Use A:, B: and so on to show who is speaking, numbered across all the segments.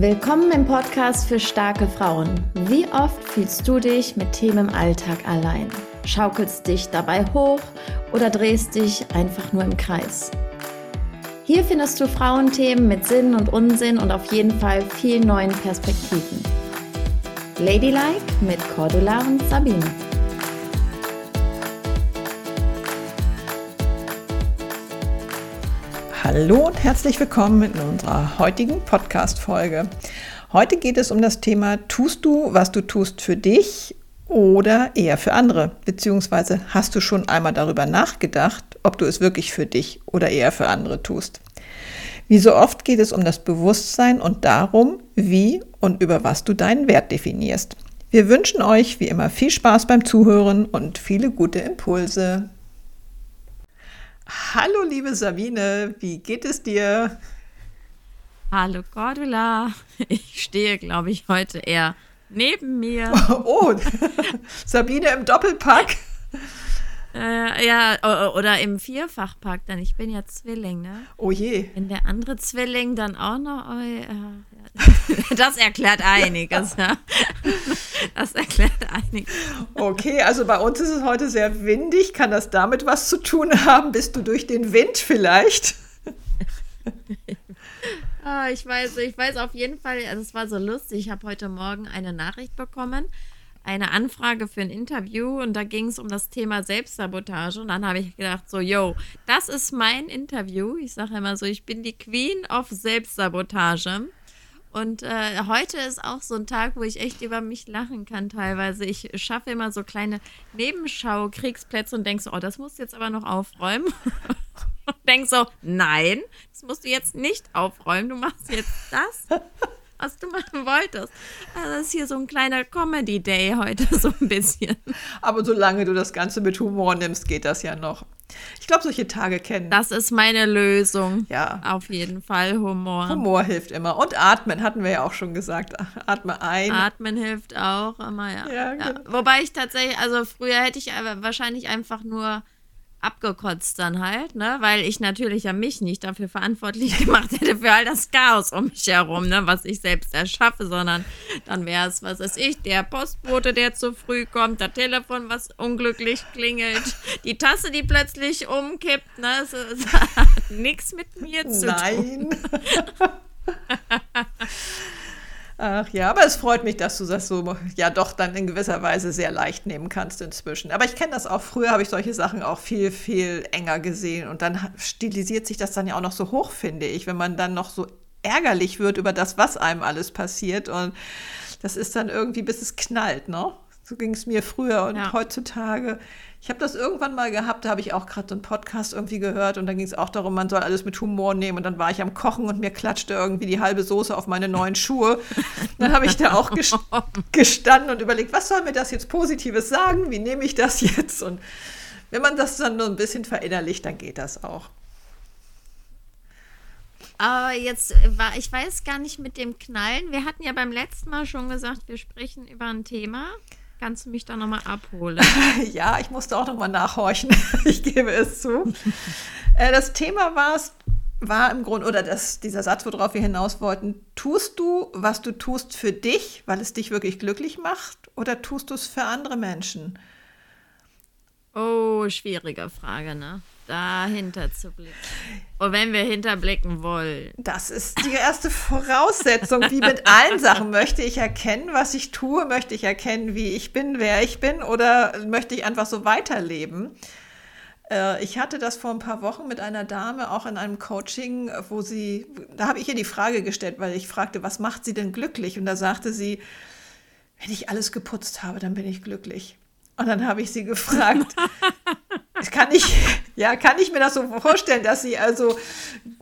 A: Willkommen im Podcast für starke Frauen. Wie oft fühlst du dich mit Themen im Alltag allein? Schaukelst dich dabei hoch oder drehst dich einfach nur im Kreis? Hier findest du Frauenthemen mit Sinn und Unsinn und auf jeden Fall viel neuen Perspektiven. Ladylike mit Cordula und Sabine.
B: Hallo und herzlich willkommen in unserer heutigen Podcast-Folge. Heute geht es um das Thema: Tust du, was du tust für dich oder eher für andere? Beziehungsweise hast du schon einmal darüber nachgedacht, ob du es wirklich für dich oder eher für andere tust? Wie so oft geht es um das Bewusstsein und darum, wie und über was du deinen Wert definierst. Wir wünschen euch wie immer viel Spaß beim Zuhören und viele gute Impulse. Hallo, liebe Sabine, wie geht es dir?
C: Hallo, Cordula. Ich stehe, glaube ich, heute eher neben mir.
B: Oh, Sabine im Doppelpack.
C: Äh, ja, oder im Vierfachpack, denn ich bin ja Zwilling, ne?
B: Oh je.
C: Wenn der andere Zwilling dann auch noch. Oh, ja. Das erklärt einiges, ja. Das erklärt einiges.
B: Okay, also bei uns ist es heute sehr windig. Kann das damit was zu tun haben? Bist du durch den Wind vielleicht?
C: ah, ich weiß, ich weiß auf jeden Fall, also es war so lustig. Ich habe heute Morgen eine Nachricht bekommen eine Anfrage für ein Interview und da ging es um das Thema Selbstsabotage und dann habe ich gedacht so, yo, das ist mein Interview. Ich sage immer so, ich bin die Queen of Selbstsabotage. Und äh, heute ist auch so ein Tag, wo ich echt über mich lachen kann teilweise. Ich schaffe immer so kleine Nebenschau-Kriegsplätze und denke so, oh, das musst du jetzt aber noch aufräumen. und denk so, nein, das musst du jetzt nicht aufräumen, du machst jetzt das was du machen wolltest. Also das ist hier so ein kleiner Comedy-Day heute, so ein bisschen.
B: Aber solange du das Ganze mit Humor nimmst, geht das ja noch. Ich glaube, solche Tage kennen.
C: Das ist meine Lösung. Ja. Auf jeden Fall Humor.
B: Humor hilft immer. Und atmen, hatten wir ja auch schon gesagt. Atme ein.
C: Atmen hilft auch immer, ja. ja, ja. Genau. Wobei ich tatsächlich, also früher hätte ich wahrscheinlich einfach nur abgekotzt dann halt, ne? Weil ich natürlich ja mich nicht dafür verantwortlich gemacht hätte für all das Chaos um mich herum, ne? Was ich selbst erschaffe, sondern dann wäre es, was weiß ich, der Postbote, der zu früh kommt, das Telefon, was unglücklich klingelt, die Tasse, die plötzlich umkippt, ne? Es, es hat nichts mit mir zu
B: Nein. tun. Nein. Ach ja, aber es freut mich, dass du das so ja doch dann in gewisser Weise sehr leicht nehmen kannst inzwischen. Aber ich kenne das auch. Früher habe ich solche Sachen auch viel, viel enger gesehen. Und dann stilisiert sich das dann ja auch noch so hoch, finde ich, wenn man dann noch so ärgerlich wird über das, was einem alles passiert. Und das ist dann irgendwie, bis es knallt, ne? So ging es mir früher und ja. heutzutage ich habe das irgendwann mal gehabt, da habe ich auch gerade so einen Podcast irgendwie gehört und da ging es auch darum, man soll alles mit Humor nehmen und dann war ich am Kochen und mir klatschte irgendwie die halbe Soße auf meine neuen Schuhe. Dann habe ich da auch gestanden und überlegt, was soll mir das jetzt Positives sagen? Wie nehme ich das jetzt? Und wenn man das dann nur ein bisschen verinnerlicht, dann geht das auch.
C: Aber jetzt war, ich weiß gar nicht mit dem Knallen. Wir hatten ja beim letzten Mal schon gesagt, wir sprechen über ein Thema. Kannst du mich da nochmal abholen?
B: ja, ich musste auch nochmal nachhorchen. ich gebe es zu. Äh, das Thema war war im Grunde, oder das, dieser Satz, worauf wir hinaus wollten, tust du, was du tust für dich, weil es dich wirklich glücklich macht, oder tust du es für andere Menschen?
C: Oh, schwierige Frage, ne? dahinter zu blicken. Und wenn wir hinterblicken wollen.
B: Das ist die erste Voraussetzung. Wie mit allen Sachen. Möchte ich erkennen, was ich tue? Möchte ich erkennen, wie ich bin, wer ich bin? Oder möchte ich einfach so weiterleben? Äh, ich hatte das vor ein paar Wochen mit einer Dame auch in einem Coaching, wo sie, da habe ich ihr die Frage gestellt, weil ich fragte, was macht sie denn glücklich? Und da sagte sie, wenn ich alles geputzt habe, dann bin ich glücklich. Und dann habe ich sie gefragt, kann ich, ja, kann ich mir das so vorstellen, dass sie also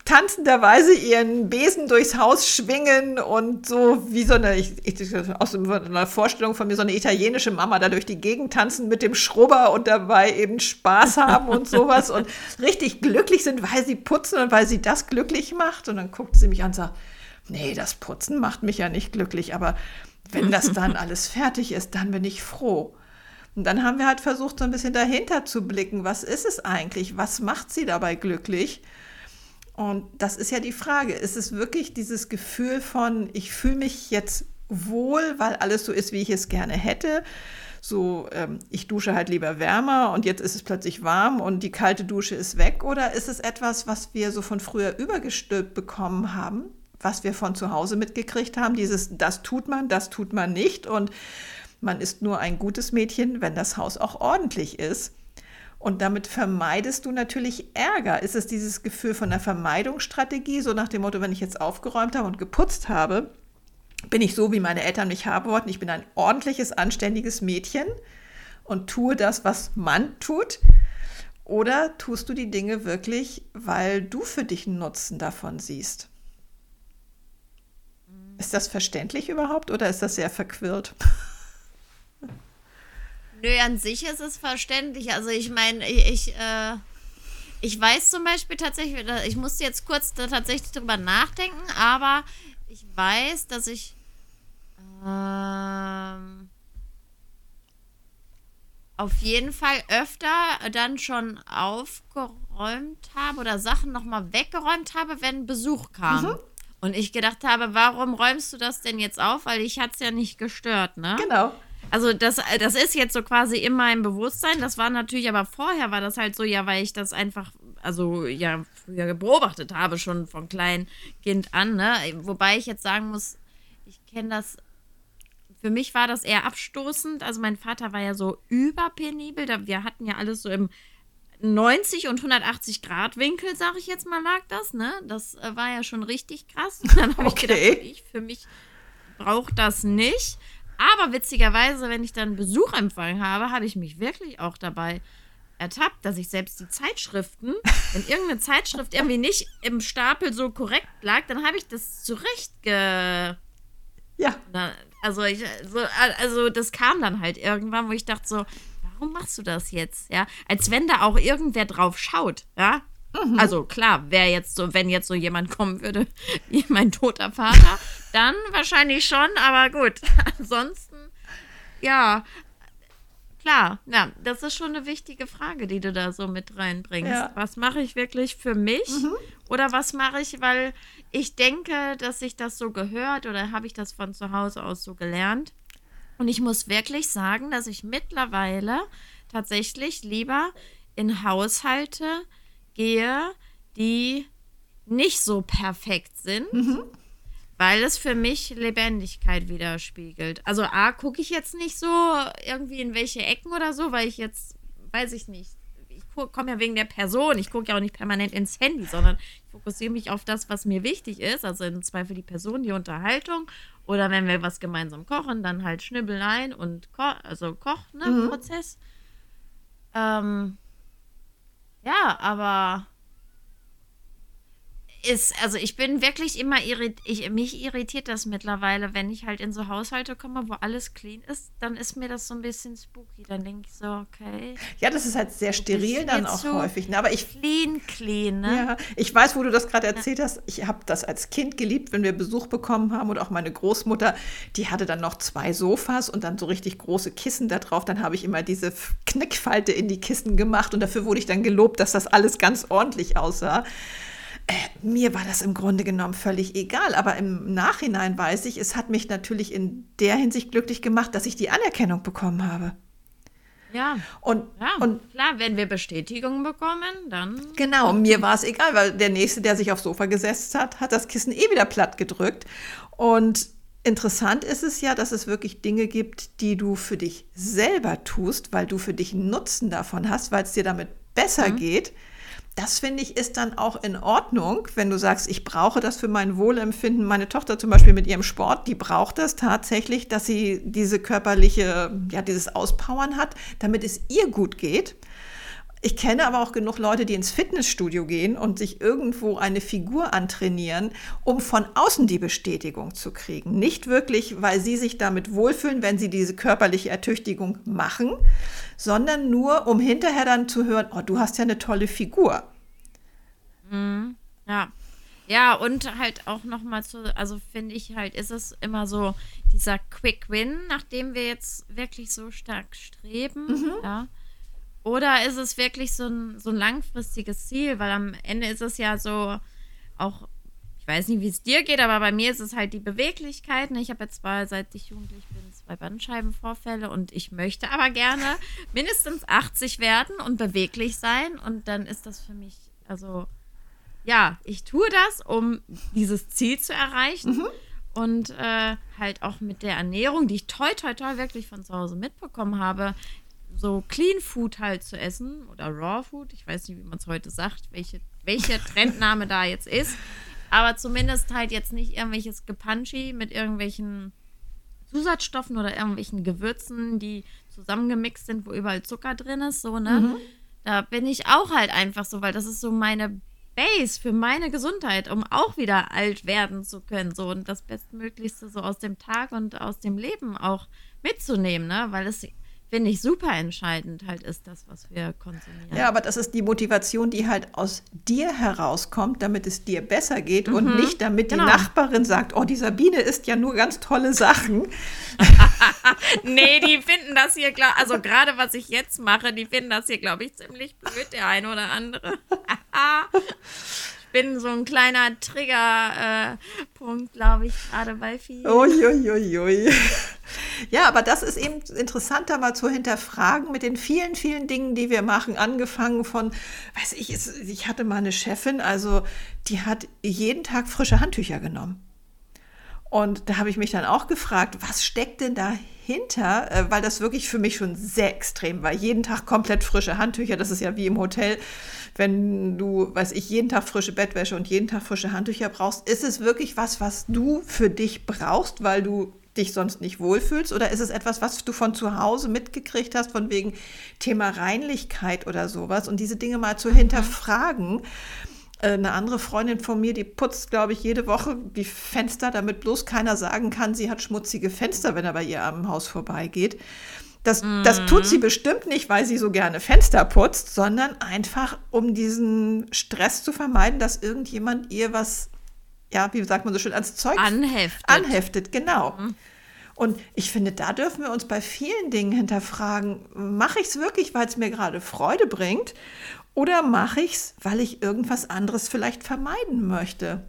B: tanzenderweise ihren Besen durchs Haus schwingen und so wie so eine, ich, ich, aus einer Vorstellung von mir, so eine italienische Mama da durch die Gegend tanzen mit dem Schrubber und dabei eben Spaß haben und sowas und richtig glücklich sind, weil sie putzen und weil sie das glücklich macht. Und dann guckt sie mich an und sagt, nee, das Putzen macht mich ja nicht glücklich, aber wenn das dann alles fertig ist, dann bin ich froh. Und dann haben wir halt versucht, so ein bisschen dahinter zu blicken. Was ist es eigentlich? Was macht sie dabei glücklich? Und das ist ja die Frage. Ist es wirklich dieses Gefühl von, ich fühle mich jetzt wohl, weil alles so ist, wie ich es gerne hätte? So, ähm, ich dusche halt lieber wärmer und jetzt ist es plötzlich warm und die kalte Dusche ist weg? Oder ist es etwas, was wir so von früher übergestülpt bekommen haben, was wir von zu Hause mitgekriegt haben? Dieses, das tut man, das tut man nicht und man ist nur ein gutes Mädchen, wenn das Haus auch ordentlich ist. Und damit vermeidest du natürlich Ärger. Ist es dieses Gefühl von einer Vermeidungsstrategie, so nach dem Motto, wenn ich jetzt aufgeräumt habe und geputzt habe, bin ich so, wie meine Eltern mich haben wollten. Ich bin ein ordentliches, anständiges Mädchen und tue das, was man tut. Oder tust du die Dinge wirklich, weil du für dich einen Nutzen davon siehst? Ist das verständlich überhaupt oder ist das sehr verquirlt?
C: Nö, an sich ist es verständlich. Also ich meine, ich, ich, äh, ich weiß zum Beispiel tatsächlich, ich musste jetzt kurz da tatsächlich drüber nachdenken, aber ich weiß, dass ich ähm, auf jeden Fall öfter dann schon aufgeräumt habe oder Sachen nochmal weggeräumt habe, wenn Besuch kam. Mhm. Und ich gedacht habe, warum räumst du das denn jetzt auf? Weil ich hatte es ja nicht gestört, ne?
B: Genau.
C: Also das, das ist jetzt so quasi in meinem Bewusstsein. Das war natürlich, aber vorher war das halt so, ja, weil ich das einfach, also ja, früher beobachtet habe, schon von klein Kind an, ne? Wobei ich jetzt sagen muss, ich kenne das, für mich war das eher abstoßend. Also mein Vater war ja so überpenibel. Wir hatten ja alles so im 90 und 180 Grad Winkel, sage ich jetzt mal, lag das, ne? Das äh, war ja schon richtig krass. Und dann habe okay. ich gedacht, ich, für mich braucht das nicht. Aber witzigerweise, wenn ich dann Besuch empfangen habe, habe ich mich wirklich auch dabei ertappt, dass ich selbst die Zeitschriften, wenn irgendeine Zeitschrift irgendwie nicht im Stapel so korrekt lag, dann habe ich das zurecht ge.
B: Ja.
C: Also, ich, so, also das kam dann halt irgendwann, wo ich dachte so, warum machst du das jetzt? Ja, als wenn da auch irgendwer drauf schaut, ja. Mhm. Also klar, wer jetzt so, wenn jetzt so jemand kommen würde, wie mein toter Vater, dann wahrscheinlich schon, aber gut. Ansonsten, ja, klar, ja, das ist schon eine wichtige Frage, die du da so mit reinbringst. Ja. Was mache ich wirklich für mich? Mhm. Oder was mache ich, weil ich denke, dass sich das so gehört oder habe ich das von zu Hause aus so gelernt? Und ich muss wirklich sagen, dass ich mittlerweile tatsächlich lieber in Haushalte gehe, die nicht so perfekt sind, mhm. weil es für mich Lebendigkeit widerspiegelt. Also A, gucke ich jetzt nicht so irgendwie in welche Ecken oder so, weil ich jetzt, weiß ich nicht, ich komme ja wegen der Person, ich gucke ja auch nicht permanent ins Handy, sondern ich fokussiere mich auf das, was mir wichtig ist, also im Zweifel die Person, die Unterhaltung oder wenn wir was gemeinsam kochen, dann halt Schnibbeleien und Ko also Kochprozess. Ne, mhm. Ähm, ja, aber ist, also ich bin wirklich immer irritiert, mich irritiert das mittlerweile, wenn ich halt in so Haushalte komme, wo alles clean ist, dann ist mir das so ein bisschen spooky. Dann denke ich so, okay.
B: Ja, das ist halt sehr steril dann auch so häufig. Ne? Aber ich,
C: clean, clean, ne?
B: Ja, ich weiß, wo du das gerade erzählt hast. Ich habe das als Kind geliebt, wenn wir Besuch bekommen haben und auch meine Großmutter, die hatte dann noch zwei Sofas und dann so richtig große Kissen da drauf. Dann habe ich immer diese Knickfalte in die Kissen gemacht und dafür wurde ich dann gelobt, dass das alles ganz ordentlich aussah. Äh, mir war das im Grunde genommen völlig egal, aber im Nachhinein weiß ich, es hat mich natürlich in der Hinsicht glücklich gemacht, dass ich die Anerkennung bekommen habe.
C: Ja.
B: Und,
C: ja,
B: und
C: klar, wenn wir Bestätigung bekommen, dann.
B: Genau, mir war es egal, weil der Nächste, der sich aufs Sofa gesetzt hat, hat das Kissen eh wieder platt gedrückt. Und interessant ist es ja, dass es wirklich Dinge gibt, die du für dich selber tust, weil du für dich einen Nutzen davon hast, weil es dir damit besser mhm. geht das finde ich ist dann auch in Ordnung, wenn du sagst, ich brauche das für mein Wohlempfinden. Meine Tochter zum Beispiel mit ihrem Sport, die braucht das tatsächlich, dass sie diese körperliche, ja, dieses Auspowern hat, damit es ihr gut geht. Ich kenne aber auch genug Leute, die ins Fitnessstudio gehen und sich irgendwo eine Figur antrainieren, um von außen die Bestätigung zu kriegen. Nicht wirklich, weil sie sich damit wohlfühlen, wenn sie diese körperliche Ertüchtigung machen, sondern nur, um hinterher dann zu hören, oh, du hast ja eine tolle Figur.
C: Mhm. Ja. Ja, und halt auch nochmal zu, also finde ich halt, ist es immer so dieser Quick Win, nachdem wir jetzt wirklich so stark streben, mhm. ja. Oder ist es wirklich so ein, so ein langfristiges Ziel? Weil am Ende ist es ja so, auch, ich weiß nicht, wie es dir geht, aber bei mir ist es halt die Beweglichkeit. Ne? Ich habe jetzt zwar, seit ich jugendlich bin, zwei Bandscheibenvorfälle und ich möchte aber gerne mindestens 80 werden und beweglich sein. Und dann ist das für mich, also ja, ich tue das, um dieses Ziel zu erreichen. Mhm. Und äh, halt auch mit der Ernährung, die ich toi, toi, toi wirklich von zu Hause mitbekommen habe, so Clean Food halt zu essen oder Raw Food. Ich weiß nicht, wie man es heute sagt, welche, welcher Trendname da jetzt ist. Aber zumindest halt jetzt nicht irgendwelches Gepanschi mit irgendwelchen Zusatzstoffen oder irgendwelchen Gewürzen, die zusammengemixt sind, wo überall Zucker drin ist, so, ne? Mhm. Da bin ich auch halt einfach so, weil das ist so meine Base für meine Gesundheit, um auch wieder alt werden zu können, so und das Bestmöglichste so aus dem Tag und aus dem Leben auch mitzunehmen, ne? Weil es finde ich super entscheidend halt ist das, was wir konsumieren.
B: Ja, aber das ist die Motivation, die halt aus dir herauskommt, damit es dir besser geht mhm. und nicht damit genau. die Nachbarin sagt, oh, die Sabine isst ja nur ganz tolle Sachen.
C: nee, die finden das hier, also gerade was ich jetzt mache, die finden das hier, glaube ich, ziemlich blöd, der eine oder andere. bin so ein kleiner Triggerpunkt, äh, glaube ich, gerade bei vielen.
B: Uiuiui. Ja, aber das ist eben interessant, da mal zu hinterfragen mit den vielen, vielen Dingen, die wir machen. Angefangen von, weiß ich, ich hatte mal eine Chefin, also die hat jeden Tag frische Handtücher genommen. Und da habe ich mich dann auch gefragt, was steckt denn dahinter? Äh, weil das wirklich für mich schon sehr extrem war. Jeden Tag komplett frische Handtücher. Das ist ja wie im Hotel. Wenn du, weiß ich, jeden Tag frische Bettwäsche und jeden Tag frische Handtücher brauchst, ist es wirklich was, was du für dich brauchst, weil du dich sonst nicht wohlfühlst? Oder ist es etwas, was du von zu Hause mitgekriegt hast, von wegen Thema Reinlichkeit oder sowas? Und diese Dinge mal zu hinterfragen. Äh, eine andere Freundin von mir, die putzt, glaube ich, jede Woche die Fenster, damit bloß keiner sagen kann, sie hat schmutzige Fenster, wenn er bei ihr am Haus vorbeigeht. Das, mm. das tut sie bestimmt nicht, weil sie so gerne Fenster putzt, sondern einfach, um diesen Stress zu vermeiden, dass irgendjemand ihr was, ja, wie sagt man so schön, ans Zeug
C: anheftet.
B: Anheftet, genau. Mm. Und ich finde, da dürfen wir uns bei vielen Dingen hinterfragen, mache ich es wirklich, weil es mir gerade Freude bringt? Oder mache ich es, weil ich irgendwas anderes vielleicht vermeiden möchte?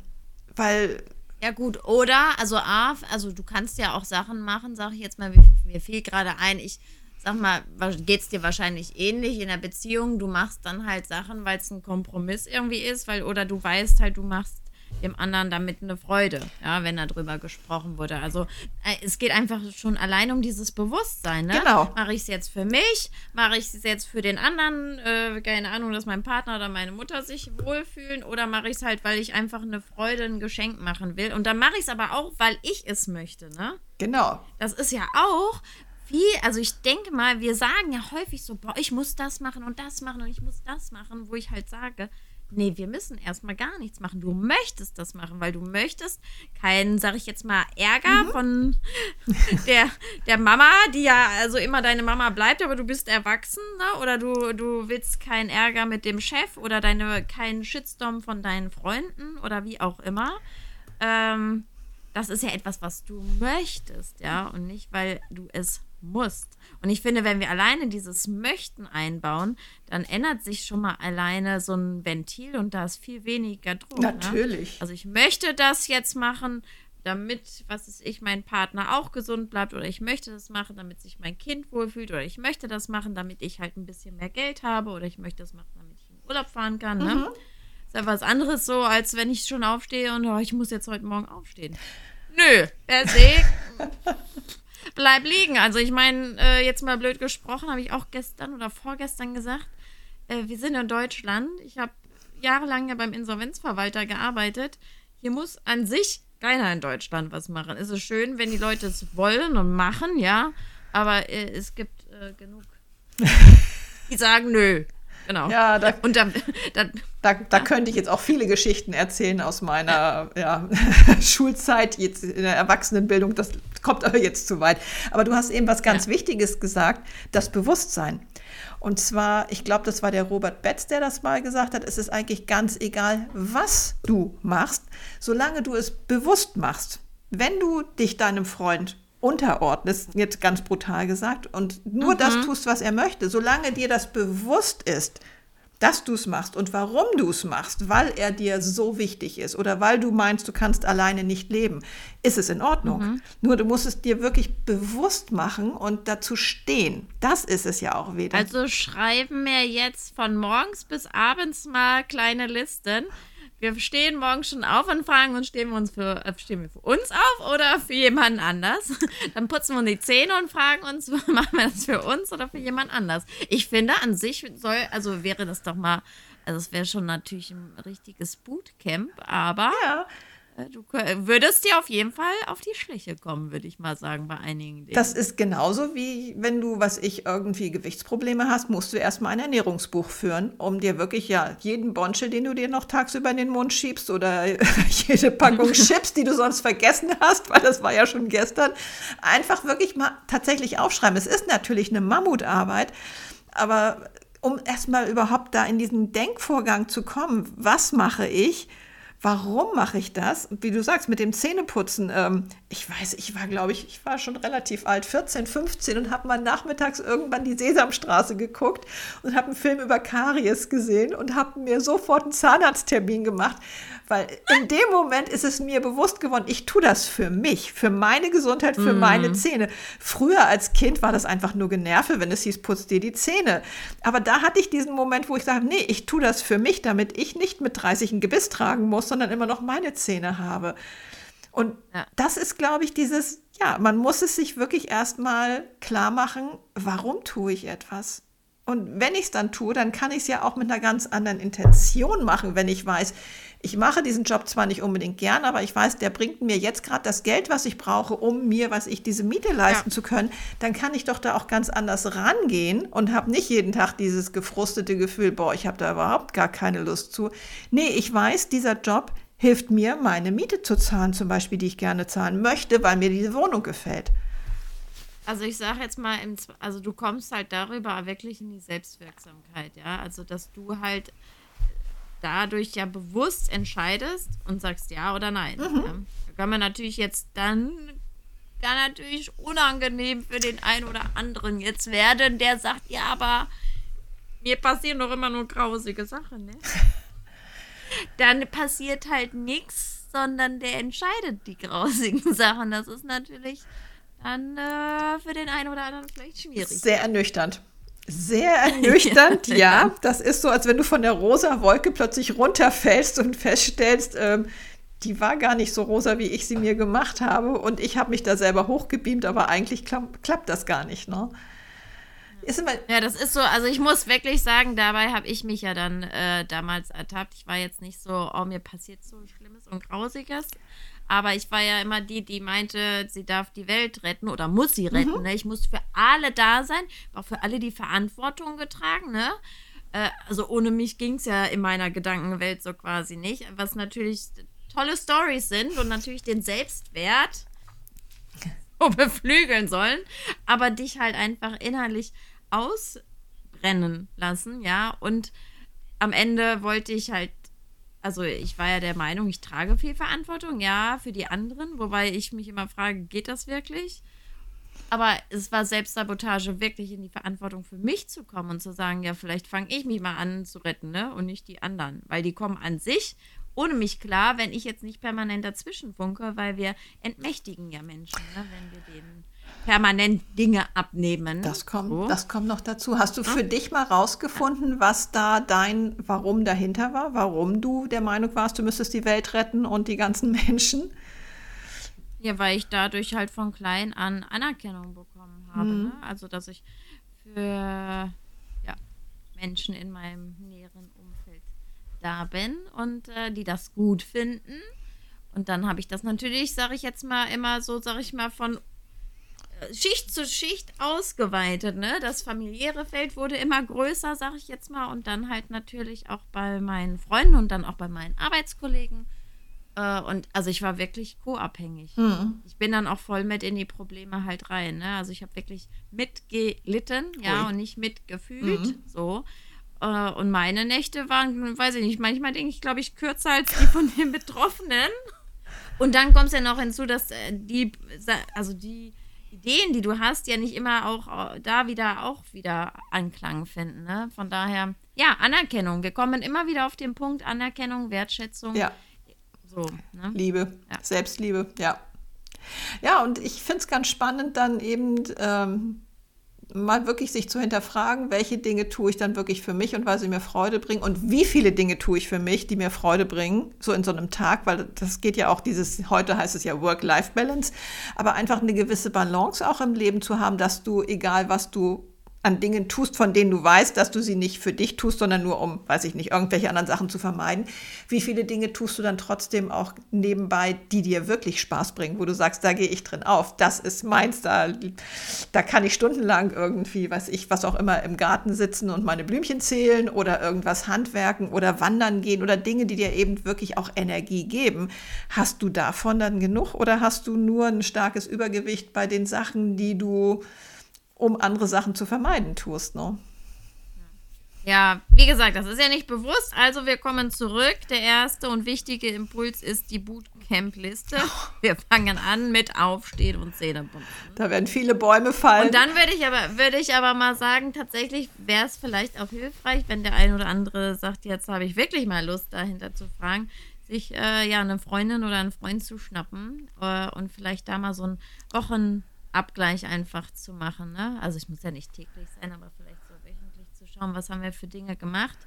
B: Weil.
C: Ja, gut, oder, also A, also du kannst ja auch Sachen machen, sage ich jetzt mal, mir fiel gerade ein, ich sag mal, geht es dir wahrscheinlich ähnlich in der Beziehung, du machst dann halt Sachen, weil es ein Kompromiss irgendwie ist, weil, oder du weißt halt, du machst dem anderen damit eine Freude, ja, wenn darüber gesprochen wurde. Also äh, es geht einfach schon allein um dieses Bewusstsein. Ne?
B: Genau.
C: Mache ich es jetzt für mich? Mache ich es jetzt für den anderen? Äh, keine Ahnung, dass mein Partner oder meine Mutter sich wohlfühlen? Oder mache ich es halt, weil ich einfach eine Freude, ein Geschenk machen will? Und dann mache ich es aber auch, weil ich es möchte. Ne?
B: Genau.
C: Das ist ja auch viel, also ich denke mal, wir sagen ja häufig so, boah, ich muss das machen und das machen und ich muss das machen, wo ich halt sage, nee, wir müssen erstmal gar nichts machen. Du möchtest das machen, weil du möchtest keinen, sag ich jetzt mal, Ärger mhm. von der, der Mama, die ja also immer deine Mama bleibt, aber du bist erwachsen, ne? Oder du, du willst keinen Ärger mit dem Chef oder deine, keinen Shitstorm von deinen Freunden oder wie auch immer. Ähm, das ist ja etwas, was du möchtest, ja, und nicht, weil du es musst. Und ich finde, wenn wir alleine dieses Möchten einbauen, dann ändert sich schon mal alleine so ein Ventil und da ist viel weniger Druck.
B: Ne? Natürlich.
C: Ne? Also ich möchte das jetzt machen, damit, was ist ich, mein Partner auch gesund bleibt oder ich möchte das machen, damit sich mein Kind wohlfühlt oder ich möchte das machen, damit ich halt ein bisschen mehr Geld habe oder ich möchte das machen, damit ich in Urlaub fahren kann. Ne? Mhm. Ist ja was anderes so, als wenn ich schon aufstehe und oh, ich muss jetzt heute Morgen aufstehen. Nö, per se bleib liegen. Also ich meine, äh, jetzt mal blöd gesprochen, habe ich auch gestern oder vorgestern gesagt, äh, wir sind in Deutschland. Ich habe jahrelang ja beim Insolvenzverwalter gearbeitet. Hier muss an sich keiner in Deutschland was machen. Es ist schön, wenn die Leute es wollen und machen, ja. Aber äh, es gibt äh, genug, die sagen, nö, Genau.
B: Ja, da, und dann, dann, da, da könnte ich jetzt auch viele Geschichten erzählen aus meiner ja, Schulzeit, jetzt in der Erwachsenenbildung. Das kommt aber jetzt zu weit. Aber du hast eben was ganz ja. Wichtiges gesagt, das Bewusstsein. Und zwar, ich glaube, das war der Robert Betz, der das mal gesagt hat, es ist eigentlich ganz egal, was du machst, solange du es bewusst machst. Wenn du dich deinem Freund unterordnest, jetzt ganz brutal gesagt, und nur mhm. das tust, was er möchte, solange dir das bewusst ist, dass du es machst und warum du es machst, weil er dir so wichtig ist oder weil du meinst, du kannst alleine nicht leben, ist es in Ordnung. Mhm. Nur du musst es dir wirklich bewusst machen und dazu stehen. Das ist es ja auch wieder.
C: Also schreiben wir jetzt von morgens bis abends mal kleine Listen wir stehen morgen schon auf und fragen uns, stehen wir, uns für, äh, stehen wir für uns auf oder für jemanden anders? Dann putzen wir uns die Zähne und fragen uns, machen wir das für uns oder für jemand anders? Ich finde, an sich soll, also wäre das doch mal, also es wäre schon natürlich ein richtiges Bootcamp, aber ja. Du würdest dir auf jeden Fall auf die Schliche kommen, würde ich mal sagen, bei einigen Dingen.
B: Das ist genauso wie wenn du, was ich, irgendwie Gewichtsprobleme hast, musst du erstmal ein Ernährungsbuch führen, um dir wirklich ja jeden Bonsche, den du dir noch tagsüber in den Mund schiebst oder jede Packung Chips, die du sonst vergessen hast, weil das war ja schon gestern, einfach wirklich mal tatsächlich aufschreiben. Es ist natürlich eine Mammutarbeit, aber um erstmal überhaupt da in diesen Denkvorgang zu kommen, was mache ich? Warum mache ich das? Wie du sagst, mit dem Zähneputzen. Ähm, ich weiß, ich war, glaube ich, ich war schon relativ alt, 14, 15 und habe mal nachmittags irgendwann die Sesamstraße geguckt und habe einen Film über Karies gesehen und habe mir sofort einen Zahnarzttermin gemacht, weil in dem Moment ist es mir bewusst geworden, ich tue das für mich, für meine Gesundheit, für mm. meine Zähne. Früher als Kind war das einfach nur Generve, wenn es hieß, putz dir die Zähne. Aber da hatte ich diesen Moment, wo ich sage, nee, ich tue das für mich, damit ich nicht mit 30 ein Gebiss tragen muss, sondern immer noch meine Zähne habe. Und ja. das ist, glaube ich, dieses, ja, man muss es sich wirklich erstmal klar machen, warum tue ich etwas? Und wenn ich es dann tue, dann kann ich es ja auch mit einer ganz anderen Intention machen, wenn ich weiß, ich mache diesen Job zwar nicht unbedingt gern, aber ich weiß, der bringt mir jetzt gerade das Geld, was ich brauche, um mir, was ich diese Miete leisten ja. zu können, dann kann ich doch da auch ganz anders rangehen und habe nicht jeden Tag dieses gefrustete Gefühl, boah, ich habe da überhaupt gar keine Lust zu. Nee, ich weiß, dieser Job hilft mir, meine Miete zu zahlen, zum Beispiel, die ich gerne zahlen möchte, weil mir diese Wohnung gefällt.
C: Also ich sage jetzt mal, also du kommst halt darüber wirklich in die Selbstwirksamkeit, ja. Also dass du halt dadurch ja bewusst entscheidest und sagst ja oder nein. Mhm. Ja. Da kann man natürlich jetzt dann kann natürlich unangenehm für den einen oder anderen jetzt werden, der sagt, ja, aber mir passieren doch immer nur grausige Sachen, ne? dann passiert halt nichts, sondern der entscheidet die grausigen Sachen. Das ist natürlich dann äh, für den einen oder anderen vielleicht schwierig.
B: Sehr ernüchternd. Sehr ernüchternd, ja, ja. Das ist so, als wenn du von der rosa Wolke plötzlich runterfällst und feststellst, ähm, die war gar nicht so rosa, wie ich sie mir gemacht habe. Und ich habe mich da selber hochgebeamt, aber eigentlich klapp, klappt das gar nicht. Ne?
C: Ja, das ist so, also ich muss wirklich sagen, dabei habe ich mich ja dann äh, damals ertappt. Ich war jetzt nicht so, oh, mir passiert so Schlimmes und Grausiges. Aber ich war ja immer die, die meinte, sie darf die Welt retten oder muss sie retten. Mhm. Ne? Ich muss für alle da sein, auch für alle die Verantwortung getragen. Ne? Äh, also ohne mich ging es ja in meiner Gedankenwelt so quasi nicht. Was natürlich tolle Stories sind und natürlich den Selbstwert so beflügeln sollen, aber dich halt einfach innerlich ausbrennen lassen, ja. Und am Ende wollte ich halt also ich war ja der Meinung, ich trage viel Verantwortung, ja, für die anderen, wobei ich mich immer frage, geht das wirklich? Aber es war Selbstsabotage, wirklich in die Verantwortung für mich zu kommen und zu sagen, ja, vielleicht fange ich mich mal an zu retten, ne? Und nicht die anderen. Weil die kommen an sich ohne mich klar, wenn ich jetzt nicht permanent dazwischen funke, weil wir entmächtigen ja Menschen, ne? wenn wir denen permanent Dinge abnehmen.
B: Das kommt, so. das kommt noch dazu. Hast du für ja. dich mal rausgefunden, was da dein Warum dahinter war? Warum du der Meinung warst, du müsstest die Welt retten und die ganzen Menschen?
C: Ja, weil ich dadurch halt von klein an Anerkennung bekommen habe. Mhm. Ne? Also, dass ich für ja, Menschen in meinem näheren Umfeld da bin und äh, die das gut finden. Und dann habe ich das natürlich, sage ich jetzt mal, immer so, sage ich mal, von Schicht zu Schicht ausgeweitet, ne? Das familiäre Feld wurde immer größer, sag ich jetzt mal, und dann halt natürlich auch bei meinen Freunden und dann auch bei meinen Arbeitskollegen. Äh, und also ich war wirklich co-abhängig. Mhm. Ich bin dann auch voll mit in die Probleme halt rein, ne? Also ich habe wirklich mitgelitten, ja, Ui. und nicht mitgefühlt, mhm. so. Äh, und meine Nächte waren, weiß ich nicht, manchmal denke ich, glaube ich, kürzer als die von den Betroffenen. Und dann kommt es ja noch hinzu, dass äh, die, also die Ideen, die du hast, ja nicht immer auch äh, da wieder auch wieder Anklang finden. Ne? Von daher, ja, Anerkennung. Wir kommen immer wieder auf den Punkt Anerkennung, Wertschätzung.
B: Ja.
C: So, ne?
B: Liebe,
C: Ja.
B: Selbstliebe, ja. Ja, und ich finde es ganz spannend, dann eben ähm, mal wirklich sich zu hinterfragen, welche Dinge tue ich dann wirklich für mich und weil sie mir Freude bringen und wie viele Dinge tue ich für mich, die mir Freude bringen, so in so einem Tag, weil das geht ja auch dieses, heute heißt es ja Work-Life-Balance, aber einfach eine gewisse Balance auch im Leben zu haben, dass du, egal was du an Dingen tust, von denen du weißt, dass du sie nicht für dich tust, sondern nur um, weiß ich nicht, irgendwelche anderen Sachen zu vermeiden. Wie viele Dinge tust du dann trotzdem auch nebenbei, die dir wirklich Spaß bringen, wo du sagst, da gehe ich drin auf, das ist meins, da, da kann ich stundenlang irgendwie, weiß ich, was auch immer im Garten sitzen und meine Blümchen zählen oder irgendwas handwerken oder wandern gehen oder Dinge, die dir eben wirklich auch Energie geben. Hast du davon dann genug oder hast du nur ein starkes Übergewicht bei den Sachen, die du um andere Sachen zu vermeiden tust. Ne?
C: Ja, wie gesagt, das ist ja nicht bewusst. Also wir kommen zurück. Der erste und wichtige Impuls ist die Bootcamp-Liste. Wir fangen an mit Aufstehen und Zähneputzen.
B: Da werden viele Bäume fallen.
C: Und dann würde ich aber, würde ich aber mal sagen, tatsächlich wäre es vielleicht auch hilfreich, wenn der ein oder andere sagt, jetzt habe ich wirklich mal Lust, dahinter zu fragen, sich äh, ja eine Freundin oder einen Freund zu schnappen äh, und vielleicht da mal so einen Wochenabgleich einfach zu machen. Ne? Also es muss ja nicht täglich sein, aber vielleicht so wöchentlich zu schauen, was haben wir für Dinge gemacht.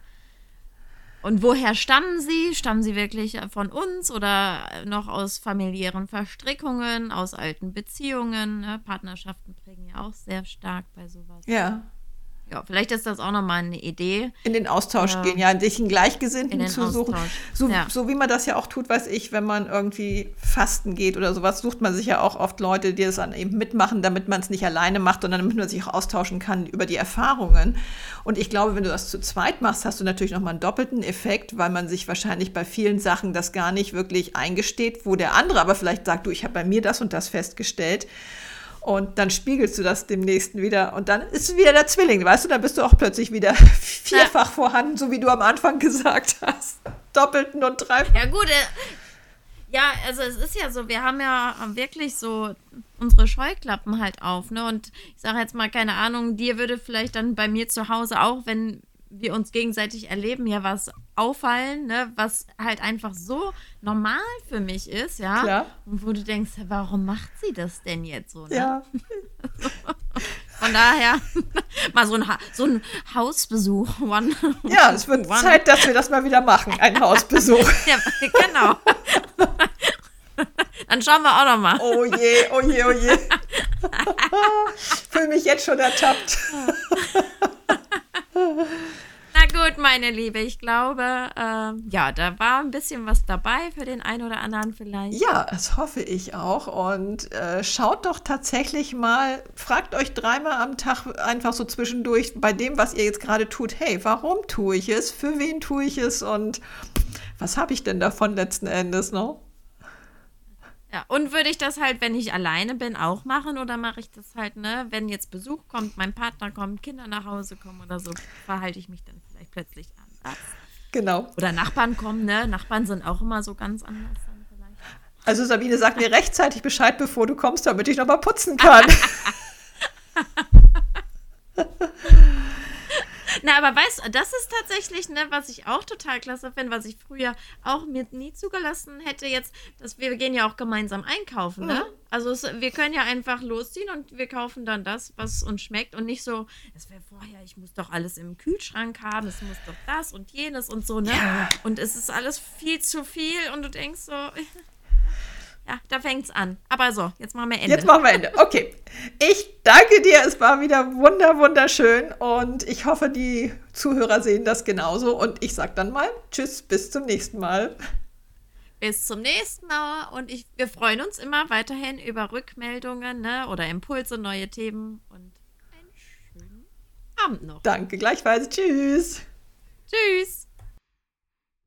C: Und woher stammen sie? Stammen sie wirklich von uns oder noch aus familiären Verstrickungen, aus alten Beziehungen? Ne? Partnerschaften prägen ja auch sehr stark bei sowas.
B: ja,
C: Ja, vielleicht ist das auch nochmal eine Idee.
B: in den Austausch
C: Ja.
B: gehen, ja, sich einen Gleichgesinnten zu suchen. So,
C: ja.
B: so wie man das ja auch tut, weiß ich, wenn man irgendwie fasten geht oder sowas, sucht man sich ja auch oft Leute, die das dann eben mitmachen, damit man es nicht alleine macht, sondern damit man sich auch austauschen kann über die Erfahrungen. Und ich glaube, wenn du das zu zweit machst, hast du natürlich nochmal einen doppelten Effekt, weil man sich wahrscheinlich bei vielen Sachen das gar nicht wirklich eingesteht, wo der andere aber vielleicht sagt, du, ich habe bei mir das und das festgestellt. Und dann spiegelst du das dem Nächsten wieder und dann ist wieder der Zwilling, weißt du, dann bist du auch plötzlich wieder vierfach vorhanden, so wie du am Anfang gesagt hast. Doppelten und dreifach.
C: Ja, gut. Äh, ja, also es ist ja so, wir haben ja wirklich so unsere Scheuklappen halt auf, ne? Und ich sage jetzt mal, keine Ahnung, dir würde vielleicht dann bei mir zu Hause auch, wenn wir uns gegenseitig erleben, ja was auffallen, ne? Was halt einfach so normal für mich ist, ja.
B: Klar.
C: Und wo du denkst, warum macht sie das denn jetzt so, ne?
B: Ja,
C: Von daher mal so ein, ha so ein Hausbesuch. One,
B: ja, es wird
C: one.
B: Zeit, dass wir das mal wieder machen, ein Hausbesuch.
C: Ja, genau. Dann schauen wir auch noch mal.
B: Oh je, oh je, oh je. Fühle mich jetzt schon ertappt.
C: Na gut, meine Liebe, ich glaube, ähm, ja, da war ein bisschen was dabei für den einen oder anderen vielleicht.
B: Ja, das hoffe ich auch. Und äh, schaut doch tatsächlich mal, fragt euch dreimal am Tag einfach so zwischendurch bei dem, was ihr jetzt gerade tut, hey, warum tue ich es? Für wen tue ich es? Und was habe ich denn davon letzten Endes, ne?
C: Ja, und würde ich das halt, wenn ich alleine bin, auch machen oder mache ich das halt, ne, wenn jetzt Besuch kommt, mein Partner kommt, Kinder nach Hause kommen oder so, verhalte ich mich dann vielleicht plötzlich anders.
B: Genau.
C: Oder Nachbarn kommen, ne? Nachbarn sind auch immer so ganz anders dann vielleicht.
B: Also Sabine, sag mir rechtzeitig Bescheid, bevor du kommst, damit ich noch mal putzen kann.
C: Na, aber weißt du, das ist tatsächlich, ne, was ich auch total klasse finde, was ich früher auch mir nie zugelassen hätte, jetzt, dass wir, gehen ja auch gemeinsam einkaufen, ne? Also es, wir können ja einfach losziehen und wir kaufen dann das, was uns schmeckt und nicht so, es wäre vorher, ich muss doch alles im Kühlschrank haben, es muss doch das und jenes und so, ne?
B: Ja.
C: Und es ist alles viel zu viel und du denkst so, ja, da fängt's an. Aber so, jetzt machen wir Ende.
B: Jetzt machen wir Ende. Okay. Ich danke dir. Es war wieder wunder, wunderschön. Und ich hoffe, die Zuhörer sehen das genauso. Und ich sage dann mal Tschüss, bis zum nächsten Mal.
C: Bis zum nächsten Mal und ich, wir freuen uns immer weiterhin über Rückmeldungen ne, oder Impulse, neue Themen und einen schönen Abend noch.
B: Danke gleichfalls. Tschüss.
C: Tschüss.